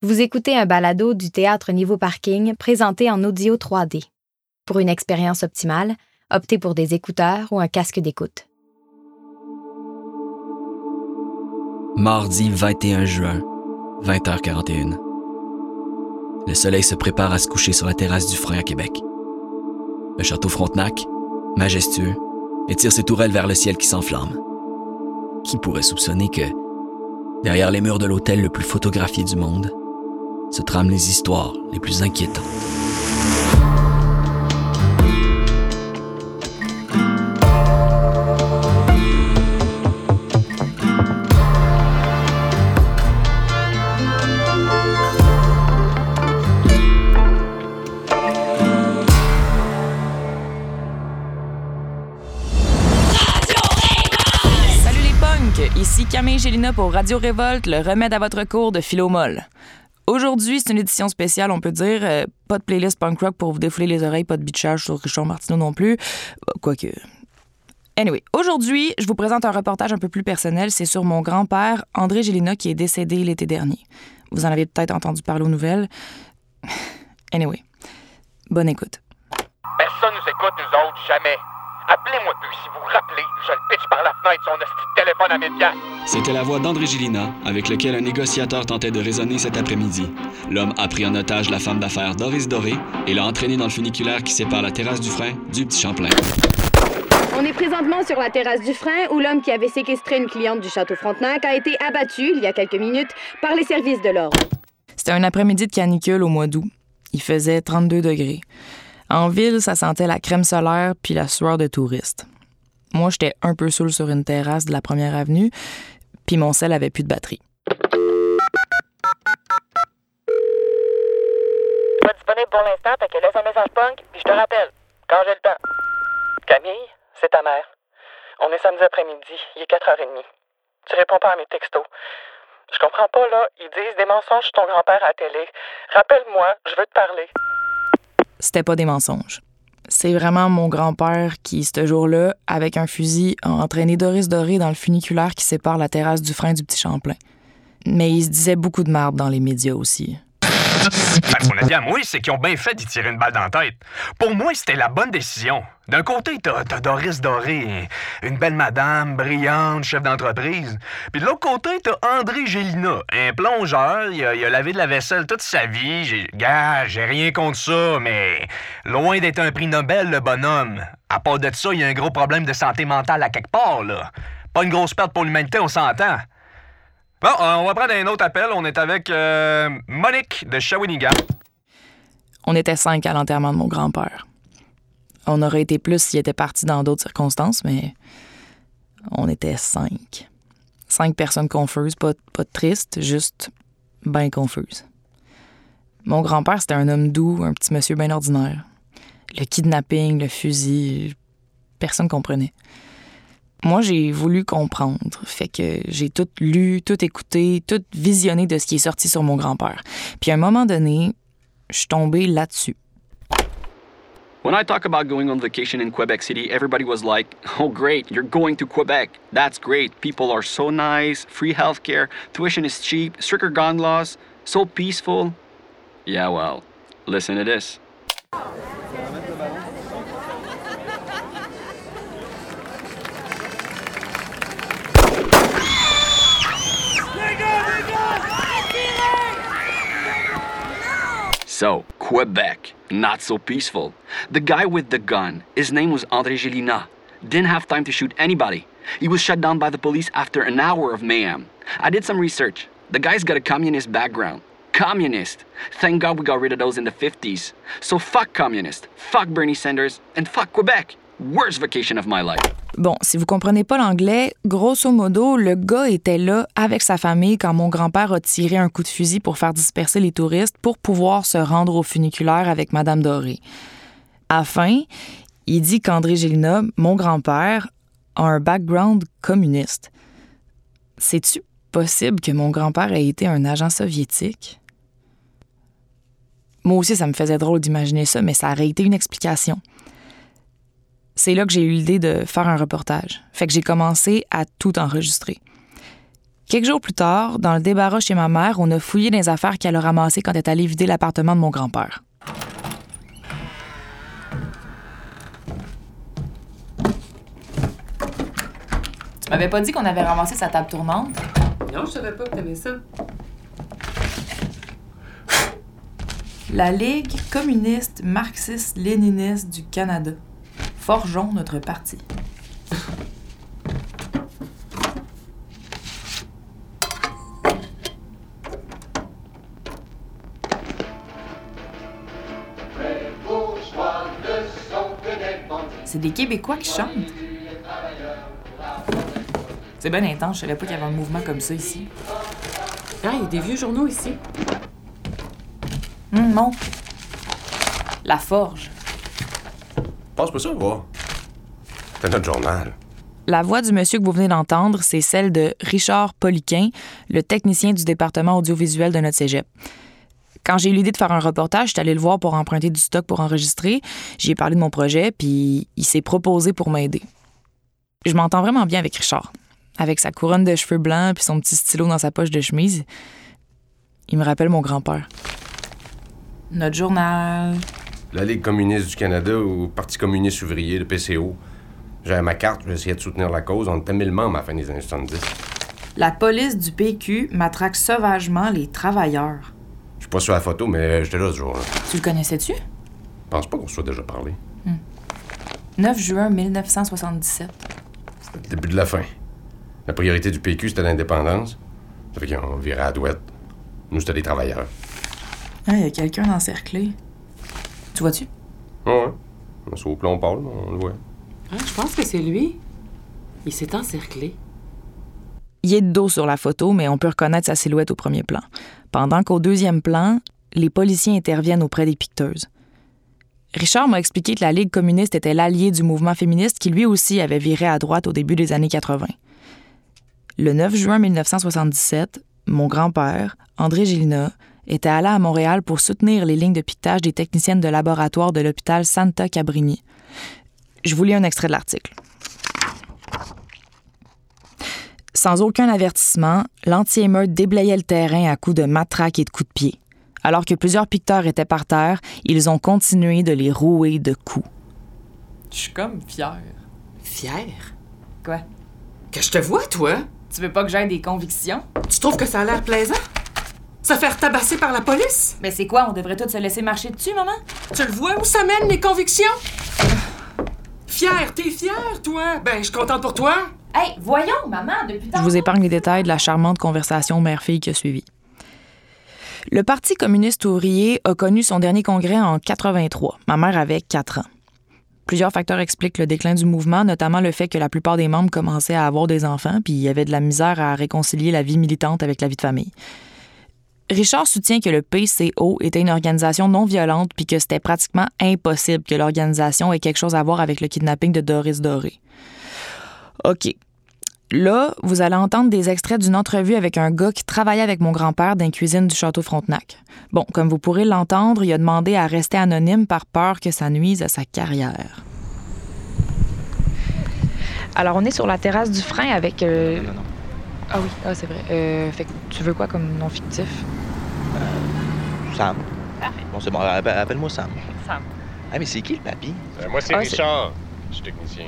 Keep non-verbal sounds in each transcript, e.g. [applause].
Vous écoutez un balado du théâtre Niveau Parking présenté en audio 3D. Pour une expérience optimale, optez pour des écouteurs ou un casque d'écoute. Mardi 21 juin, 20h41. Le soleil se prépare à se coucher sur la terrasse du frein à Québec. Le château Frontenac, majestueux, étire ses tourelles vers le ciel qui s'enflamme. Qui pourrait soupçonner que, derrière les murs de l'hôtel le plus photographié du monde, se trament les histoires les plus inquiétantes. Salut les punks! Ici Camille Gélina pour Radio Révolte, le remède à votre cours de philomol. Aujourd'hui, c'est une édition spéciale, on peut dire. Euh, pas de playlist punk rock pour vous défouler les oreilles, pas de bitchage sur Richard Martineau non plus. Euh, Quoique. Anyway, aujourd'hui, je vous présente un reportage un peu plus personnel. C'est sur mon grand-père, André Gélina, qui est décédé l'été dernier. Vous en avez peut-être entendu parler aux nouvelles. [sighs] Anyway, bonne écoute. Personne nous écoute, nous autres, jamais. Appelez-moi plus si vous rappelez. Je le pitch par la fenêtre son hostie de téléphone à 1000 piastres. C'était la voix d'André Gélina, avec lequel un négociateur tentait de raisonner cet après-midi. L'homme a pris en otage la femme d'affaires Doris Doré et l'a entraînée dans le funiculaire qui sépare la terrasse du frein du Petit Champlain. On est présentement sur la terrasse du frein où l'homme qui avait séquestré une cliente du château Frontenac a été abattu il y a quelques minutes par les services de l'ordre. C'était un après-midi de canicule au mois d'août. Il faisait 32 degrés. En ville, ça sentait la crème solaire puis la sueur de touriste. Moi, j'étais un peu saoul sur une terrasse de la première avenue, puis mon sel avait plus de batterie. Pas disponible pour l'instant, que laisse un message punk, puis je te rappelle. Quand j'ai le temps. Camille, c'est ta mère. On est samedi après-midi, il est 4h30. Tu réponds pas à mes textos. Je comprends pas, là. Ils disent des mensonges sur ton grand-père à télé. Rappelle-moi, je veux te parler. C'était pas des mensonges. C'est vraiment mon grand-père qui, ce jour-là, avec un fusil, a entraîné Doris Doré dans le funiculaire qui sépare la terrasse du frein du Petit Champlain. Mais il se disait beaucoup de merde dans les médias aussi. Mon avis à moi, c'est qu'ils ont bien fait d'y tirer une balle dans la tête. Pour moi, c'était la bonne décision. D'un côté, t'as t'as Doris Doré, une belle madame, brillante, chef d'entreprise. Puis de l'autre côté, t'as André Gélina, un plongeur, il a, a lavé de la vaisselle toute sa vie. Gars, j'ai rien contre ça, mais loin d'être un prix Nobel, le bonhomme. À part de ça, il y a un gros problème de santé mentale à quelque part, là. Pas une grosse perte pour l'humanité, on s'entend. Bon, euh, on va prendre un autre appel. On est avec euh, Monique de Shawinigan. On était cinq à l'enterrement de mon grand-père. On aurait été plus s'il était parti dans d'autres circonstances, mais on était cinq. Cinq personnes confuses, pas, tristes, juste bien confuses. Mon grand-père, c'était un homme doux, un petit monsieur bien ordinaire. Le kidnapping, le fusil, personne comprenait. Moi, j'ai voulu comprendre. Fait que j'ai tout lu, tout écouté, tout visionné de ce qui est sorti sur mon grand-père. Puis à un moment donné, je suis tombée là-dessus. When I talk about going on vacation in Quebec City, everybody was like, oh, great, you're going to Quebec. That's great. People are so nice, free healthcare, tuition is cheap, stricter gun laws, so peaceful. Yeah, well, listen to this. So, Quebec, not so peaceful. The guy with the gun, his name was André Gélina, didn't have time to shoot anybody. He was shut down by the police after an hour of mayhem. I did some research. The guy's got a communist background. Communist. Thank God we got rid of those in the 50s. So fuck communist, fuck Bernie Sanders, and fuck Quebec. Worst vacation of my life. Bon, si vous comprenez pas l'anglais, grosso modo, le gars était là avec sa famille quand mon grand-père a tiré un coup de fusil pour faire disperser les touristes pour pouvoir se rendre au funiculaire avec Madame Doré. À la fin, il dit qu'André Gélina, mon grand-père, a un background communiste. C'est-tu possible que mon grand-père ait été un agent soviétique? Moi aussi, ça me faisait drôle d'imaginer ça, mais ça aurait été une explication c'est là que j'ai eu l'idée de faire un reportage. Fait que j'ai commencé à tout enregistrer. Quelques jours plus tard, dans le débarras chez ma mère, on a fouillé les affaires qu'elle a ramassées quand elle est allée vider l'appartement de mon grand-père. Tu m'avais pas dit qu'on avait ramassé sa table tournante? Non, je savais pas que t'aimais ça. La Ligue communiste marxiste-léniniste du Canada. Forgeons notre parti. C'est des Québécois qui chantent. C'est bien intense, je savais pas qu'il y avait un mouvement comme ça ici. Ah, il y a des vieux journaux ici. Hum, non. La Forge. Passe-moi ça, voir. C'est notre journal. La voix du monsieur que vous venez d'entendre, c'est celle de Richard Poliquin, le technicien du département audiovisuel de notre cégep. Quand j'ai eu l'idée de faire un reportage, j'étais allé le voir pour emprunter du stock pour enregistrer. J'y ai parlé de mon projet, puis il s'est proposé pour m'aider. Je m'entends vraiment bien avec Richard. Avec sa couronne de cheveux blancs puis son petit stylo dans sa poche de chemise. Il me rappelle mon grand-père. Notre journal. La Ligue communiste du Canada ou Parti communiste ouvrier, le PCO. J'avais ma carte, j'essayais de soutenir la cause. On était mille membres à la fin des années 70. La police du PQ matraque sauvagement les travailleurs. Je suis pas sur la photo, mais j'étais là ce jour-là. Tu le connaissais-tu? Je pense pas qu'on soit déjà parlé. 9 juin 1977. C'était le début de la fin. La priorité du PQ, c'était l'indépendance. Ça fait qu'on virait à douette. Nous, c'était les travailleurs. Ah, il y a quelqu'un encerclé. Tu vois-tu? Ouais, ouais. On se au plomb pâle, on le voit. Ah, je pense que c'est lui. Il s'est encerclé. Il est de dos sur la photo, mais on peut reconnaître sa silhouette au premier plan. Pendant qu'au deuxième plan, les policiers interviennent auprès des picteuses. Richard m'a expliqué que la Ligue communiste était l'allié du mouvement féministe qui lui aussi avait viré à droite au début des années 80. Le 9 juin 1977, mon grand-père, André Gélina, était allé à Montréal pour soutenir les lignes de piquetage des techniciennes de laboratoire de l'hôpital Santa Cabrini. Je vous lis un extrait de l'article. Sans aucun avertissement, l'anti-émeute déblayait le terrain à coups de matraque et de coups de pied. Alors que plusieurs piqueteurs étaient par terre, ils ont continué de les rouer de coups. Je suis comme fière. Fier? Quoi? Que je te vois, toi? Tu veux pas que j'aie des convictions? Tu trouves que ça a l'air plaisant? Se faire tabasser par la police? Mais c'est quoi, on devrait tous se laisser marcher dessus, maman? Tu le vois où ça mène, les convictions? Fier, t'es fier, toi? Ben, je suis contente pour toi. Hey, voyons, maman, depuis Je vous épargne les détails de la charmante conversation mère-fille qui a suivi. Le Parti communiste ouvrier a connu son dernier congrès en 83. Ma mère avait 4 ans. Plusieurs facteurs expliquent le déclin du mouvement, notamment le fait que la plupart des membres commençaient à avoir des enfants, puis il y avait de la misère à réconcilier la vie militante avec la vie de famille. Richard soutient que le PCO était une organisation non violente, puis que c'était pratiquement impossible que l'organisation ait quelque chose à voir avec le kidnapping de Doris Doré. OK. Là, vous allez entendre des extraits d'une entrevue avec un gars qui travaillait avec mon grand-père dans la cuisine du château Frontenac. Bon, comme vous pourrez l'entendre, il a demandé à rester anonyme par peur que ça nuise à sa carrière. Alors, on est sur la terrasse du frein avec. euh, Non, non. Ah oui, ah, c'est vrai. Euh, fait que tu veux quoi comme nom fictif? Sam. Bon, c'est bon, appe- appelle-moi Sam. Sam. Ah, mais c'est qui le papy? moi, c'est Ah, Richard. Je suis technicien.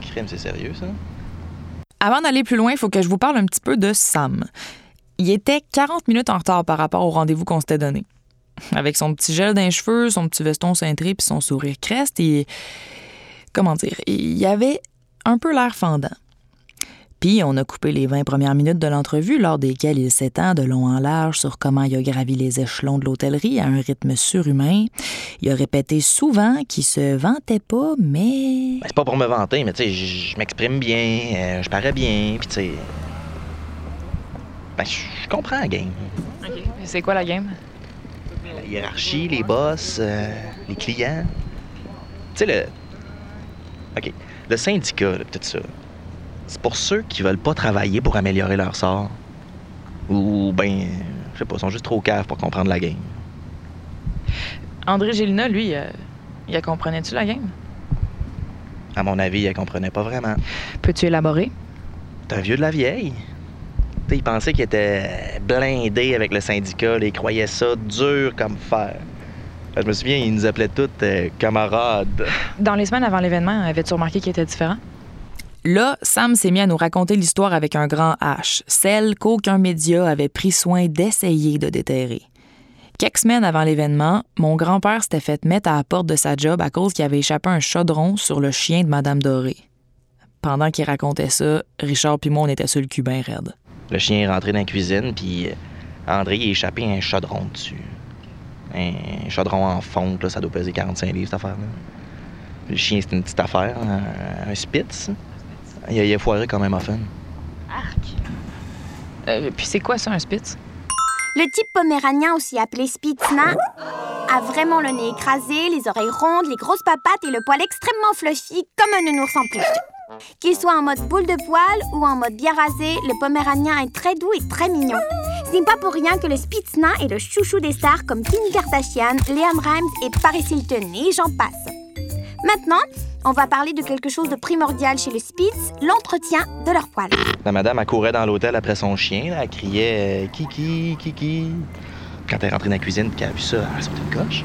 Crime, c'est sérieux, ça? Avant d'aller plus loin, il faut que je vous parle un petit peu de Sam. Il était 40 minutes en retard par rapport au rendez-vous qu'on s'était donné. Avec son petit gel d'un cheveux, son petit veston cintré puis son sourire creste, et comment dire, il avait un peu l'air fendant. Puis on a coupé les 20 premières minutes de l'entrevue lors desquelles il s'étend de long en large sur comment il a gravi les échelons de l'hôtellerie à un rythme surhumain. Il a répété souvent qu'il se vantait pas, mais Ben, c'est pas pour me vanter, mais tu sais, je m'exprime bien, euh, je parais bien, puis tu sais. Ben, je comprends la game. c'est quoi la game? La hiérarchie, les boss, euh, les clients. Tu sais, le. OK. Le syndicat, là, tout ça. C'est pour ceux qui veulent pas travailler pour améliorer leur sort. Ou, ben, je sais pas, sont juste trop caves pour comprendre la game. André Gélina, lui, euh, il comprenait-tu la game? À mon avis, elle comprenait pas vraiment. Peux-tu élaborer? T'es un vieux de la vieille. sais, il pensait qu'il était blindé avec le syndicat. là, il croyait ça dur comme fer. Je me souviens, il nous appelait tous euh, camarades. Dans les semaines avant l'événement, avais-tu remarqué qu'il était différent? Là, Sam s'est mis à nous raconter l'histoire avec un grand H, celle qu'aucun média avait pris soin d'essayer de déterrer. Quelques semaines avant l'événement, mon grand-père s'était fait mettre à la porte de sa job à cause qu'il avait échappé un chaudron sur le chien de Madame Doré. Pendant qu'il racontait ça, Richard puis on était sur le raide. Le chien est rentré dans la cuisine, puis euh, André a échappé un chaudron dessus. Un chaudron en fonte, là, ça doit peser 45 livres, cette affaire-là. Le chien, c'est une petite affaire, un, un Spitz. Il a, il a foiré comme un muffin. Euh, puis c'est quoi ça, un Spitz? Le type poméranien, aussi appelé Spitznain, a vraiment le nez écrasé, les oreilles rondes, les grosses papates et le poil extrêmement fluffy, comme un nounours en plus. Qu'il soit en mode boule de poil ou en mode bien rasé, le poméranien est très doux et très mignon. Ce n'est pas pour rien que le Spitznain est le chouchou des stars comme Kim Kardashian, Leon Rimes et Paris Hilton, et j'en passe. Maintenant, on va parler de quelque chose de primordial chez le Spitz, l'entretien de leur poil. La madame, elle courait dans l'hôtel après son chien, là, elle criait euh, Kiki, Kiki. Quand elle est rentrée dans la cuisine et qu'elle a vu ça, elle a sauté une coche.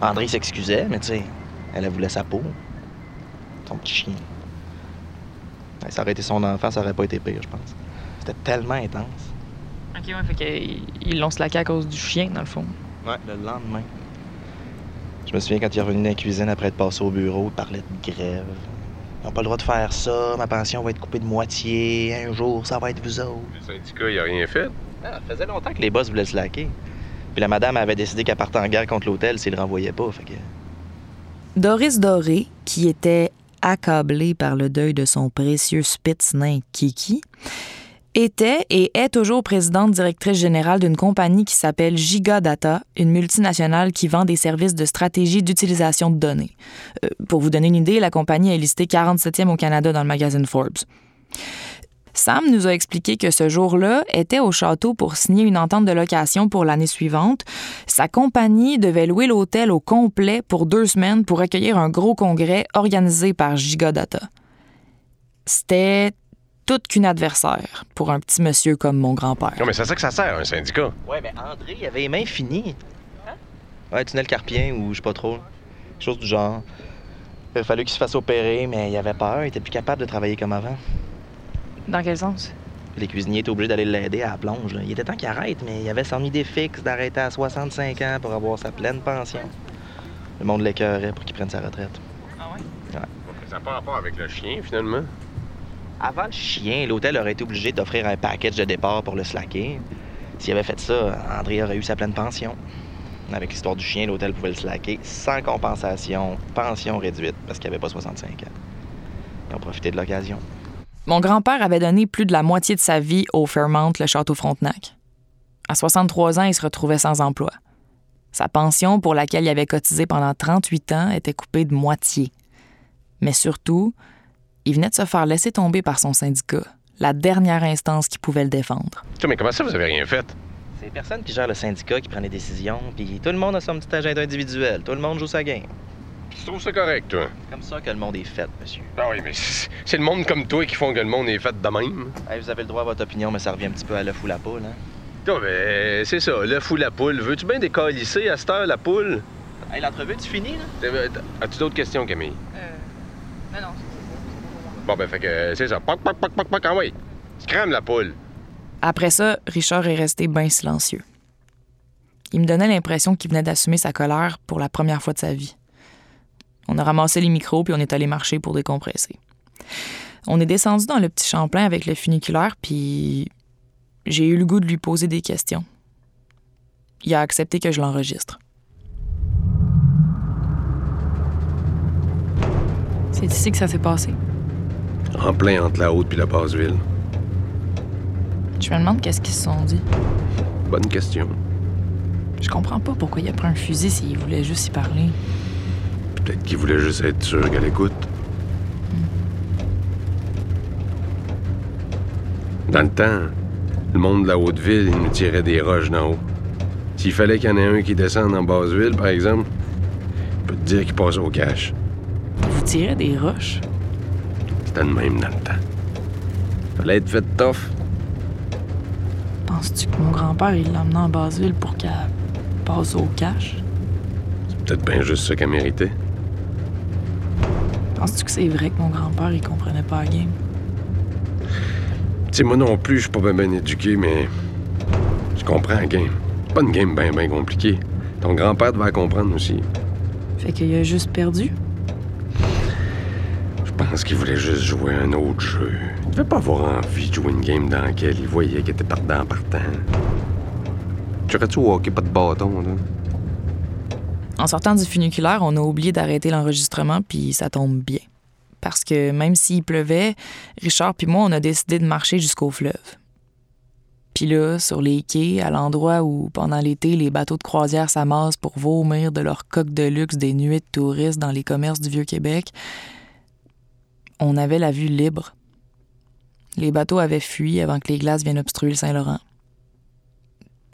André s'excusait, mais tu sais, elle, elle voulait sa peau. Son petit chien. Ça aurait été son enfant, ça aurait pas été pire, je pense. C'était tellement intense. OK, ouais, fait qu'ils l'ont slaqué à cause du chien, dans le fond. Ouais, le lendemain. Je me souviens quand il est revenu dans la cuisine après être passé au bureau, il parlait de grève. Ils n'ont pas le droit de faire ça, ma pension va être coupée de moitié, un jour ça va être vous autres. Le syndicat, il a rien fait? Ah, ça faisait longtemps que les boss voulaient le slacker. Puis la madame avait décidé qu'elle partait en guerre contre l'hôtel s'il le renvoyait pas, fait que... Doris Doré, qui était accablée par le deuil de son précieux Spitz nain Kiki, était et est toujours présidente directrice générale d'une compagnie qui s'appelle Gigadata, une multinationale qui vend des services de stratégie d'utilisation de données. Euh, pour vous donner une idée, la compagnie est listée 47e au Canada dans le magazine Forbes. Sam nous a expliqué que ce jour-là était au château pour signer une entente de location pour l'année suivante. Sa compagnie devait louer l'hôtel au complet pour deux semaines pour accueillir un gros congrès organisé par Gigadata. C'était toute qu'une adversaire pour un petit monsieur comme mon grand-père. Non, mais c'est ça que ça sert, un syndicat. Ouais, mais André, il avait les mains finies. Ouais, tunnel carpien ou je sais pas trop. Quelque chose du genre. Il a fallu qu'il se fasse opérer, mais il avait peur, il était plus capable de travailler comme avant. Dans quel sens? Les cuisiniers étaient obligés d'aller l'aider à la plonge. là. Il était temps qu'il arrête, mais il avait son idée fixe d'arrêter à 65 ans pour avoir sa pleine pension. Le monde l'écœurait pour qu'il prenne sa retraite. Ça n'a pas rapport avec le chien, finalement. Avant le chien, l'hôtel aurait été obligé d'offrir un package de départ pour le slacker. S'il avait fait ça, André aurait eu sa pleine pension. Avec l'histoire du chien, l'hôtel pouvait le slacker sans compensation, pension réduite, parce qu'il avait pas 65 ans. Ils ont profité de l'occasion. Mon grand-père avait donné plus de la moitié de sa vie au Fairmount, le château Frontenac. À 63 ans, il se retrouvait sans emploi. Sa pension, pour laquelle il avait cotisé pendant 38 ans, était coupée de moitié. Mais surtout, il venait de se faire laisser tomber par son syndicat, la dernière instance qui pouvait le défendre. Mais comment ça, vous avez rien fait? C'est les personnes qui gèrent le syndicat qui prennent les décisions, puis tout le monde a son petit agenda individuel. Tout le monde joue sa game. Tu trouves ça correct, toi? C'est comme ça que le monde est fait, monsieur. Ah oui, mais c'est c'est le monde comme toi qui font que le monde est fait de même. Hey, vous avez le droit à votre opinion, mais ça revient un petit peu à l'œuf ou la poule, hein? Non, mais c'est ça, le fou la poule. Veux-tu bien décalisser à cette heure, la poule? Hey, l'entrevue, tu finis, là? As-tu d'autres questions, Camille? Euh. Non, non. Bon, ben, fait que c'est ça. Poc, poc, poc, poc, poc, ah oui. Tu crèmes la poule. Après ça, Richard est resté bien silencieux. Il me donnait l'impression qu'il venait d'assumer sa colère pour la première fois de sa vie. On a ramassé les micros puis on est allé marcher pour décompresser. On est descendu dans le petit Champlain avec le funiculaire puis j'ai eu le goût de lui poser des questions. Il a accepté que je l'enregistre. C'est ici que ça s'est passé. En plein entre la haute puis la basse ville. Je me demande qu'est-ce qu'ils se sont dit. Bonne question. Je comprends pas pourquoi il a pris un fusil s'il voulait juste y parler. Peut-être qu'il voulait juste être sûr qu'elle écoute. Dans le temps, le monde de la haute ville, il nous tirait des roches d'en haut. S'il fallait qu'il y en ait un qui descende en basse ville, par exemple, je peux te dire qu'il passe au cash. Vous tirez des roches? C'était le même dans le temps. Fallait être fait tough. Penses-tu que mon grand-père, il l'a emmené en Basseville pour qu'elle passe au cash? C'est peut-être bien juste ça qu'elle méritait. Penses-tu que c'est vrai que mon grand-père, il comprenait pas la game? Tu sais, moi non plus, je suis pas bien, bien éduqué, mais je comprends la game. Pas une game bien, bien compliquée. Ton grand-père devait la comprendre aussi. Fait qu'il a juste perdu? Pense qu'il voulait juste jouer un autre jeu. Il devait pas avoir envie de jouer une game dans laquelle il voyait qu'il était perdant partant. Tu aurais-tu au hockey pas de bâton, là? En sortant du funiculaire, on a oublié d'arrêter l'enregistrement, puis ça tombe bien. Parce que même s'il pleuvait, Richard puis moi, on a décidé de marcher jusqu'au fleuve. Puis là, sur les quais, à l'endroit où, pendant l'été, les bateaux de croisière s'amassent pour vomir de leurs coques de luxe des nuées de touristes dans les commerces du Vieux-Québec, on avait la vue libre. Les bateaux avaient fui avant que les glaces viennent obstruer le Saint-Laurent.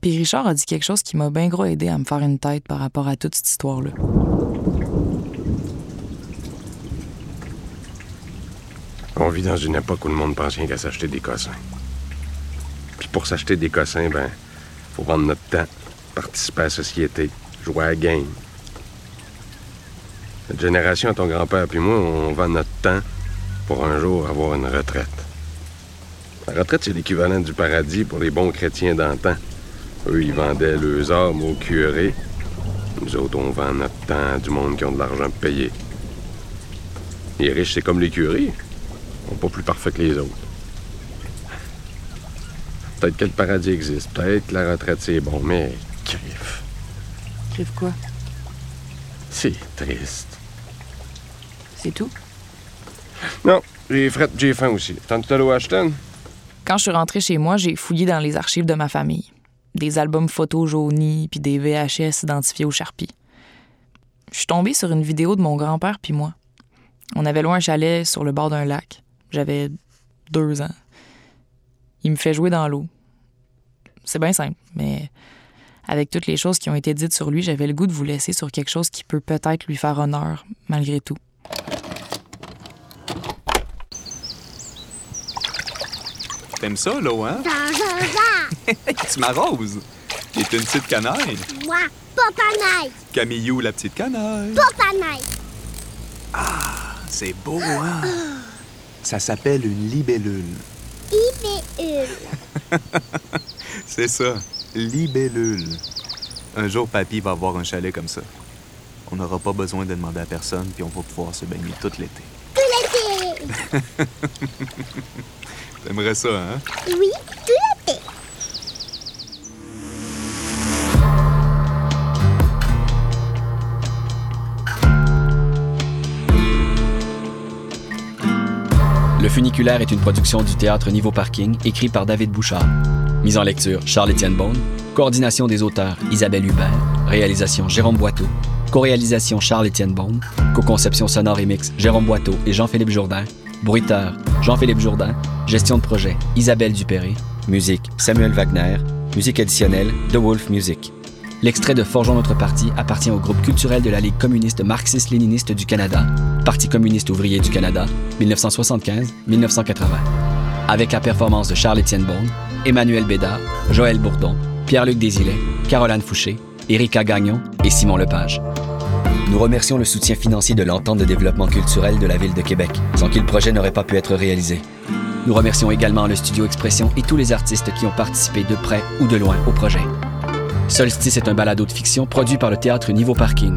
Puis Richard a dit quelque chose qui m'a bien gros aidé à me faire une tête par rapport à toute cette histoire-là. On vit dans une époque où le monde pense rien qu'à s'acheter des cossins. Puis pour s'acheter des cossins, ben, faut prendre notre temps, participer à la société, jouer à la game. Cette génération, ton grand-père puis moi, on vend notre temps pour un jour avoir une retraite. La retraite, c'est l'équivalent du paradis pour les bons chrétiens d'antan. Eux, ils vendaient leurs armes au curé. Nous autres, on vend notre temps à du monde qui ont de l'argent à payer. Les riches, c'est comme les curés. Ils sont pas plus parfaits que les autres. Peut-être que le paradis existe. Peut-être que la retraite, c'est bon, mais crif. Crève quoi? C'est triste. C'est tout? Non, j'ai fret, j'ai faim aussi. Tant que au Ashton? Quand je suis rentrée chez moi, j'ai fouillé dans les archives de ma famille. Des albums photos jaunis, puis des VHS identifiés au Sharpie. Je suis tombée sur une vidéo de mon grand-père puis moi. On avait loin un chalet sur le bord d'un lac. J'avais deux ans. Il me fait jouer dans l'eau. C'est bien simple, mais avec toutes les choses qui ont été dites sur lui, j'avais le goût de vous laisser sur quelque chose qui peut peut-être lui faire honneur, malgré tout. T'aimes ça, l'eau, hein? [laughs] tu m'arroses. Et une petite canaille. Moi, Popanaille. Camillou, la petite canaille. Popanaille. Ah, c'est beau, hein? Ça s'appelle une libellule. Libellule. [laughs] c'est ça, libellule. Un jour, papy va avoir un chalet comme ça. On n'aura pas besoin de demander à personne, puis on va pouvoir se baigner tout l'été. Tout l'été. [laughs] T'aimerais ça, hein? Oui, tout l'été. Le funiculaire est une production du théâtre Niveau Parking, écrit par David Bouchard. Mise en lecture, Charles-Étienne Beaune. Coordination des auteurs, Isabelle Hubert. Réalisation, Jérôme Boiteau. Co-réalisation, Charles-Étienne Beaune. Co-conception sonore et mix, Jérôme Boiteau et Jean-Philippe Jourdain. Bruiteur, Jean-Philippe Jourdain. Gestion de projet, Isabelle Dupéré. Musique, Samuel Wagner. Musique additionnelle, The Wolf Music. L'extrait de Forgeons notre parti appartient au groupe culturel de la Ligue communiste marxiste-léniniste du Canada, Parti communiste ouvrier du Canada, 1975-1980. Avec la performance de Charles-Étienne Beaune, Emmanuel Bédard, Joël Bourdon, Pierre-Luc Desilets, Caroline Fouché, Erika Gagnon et Simon Lepage. Nous remercions le soutien financier de l'entente de développement culturel de la Ville de Québec, sans qui le projet n'aurait pas pu être réalisé. Nous remercions également le Studio Expression et tous les artistes qui ont participé de près ou de loin au projet. Solstice est un balado de fiction produit par le théâtre Niveau Parking.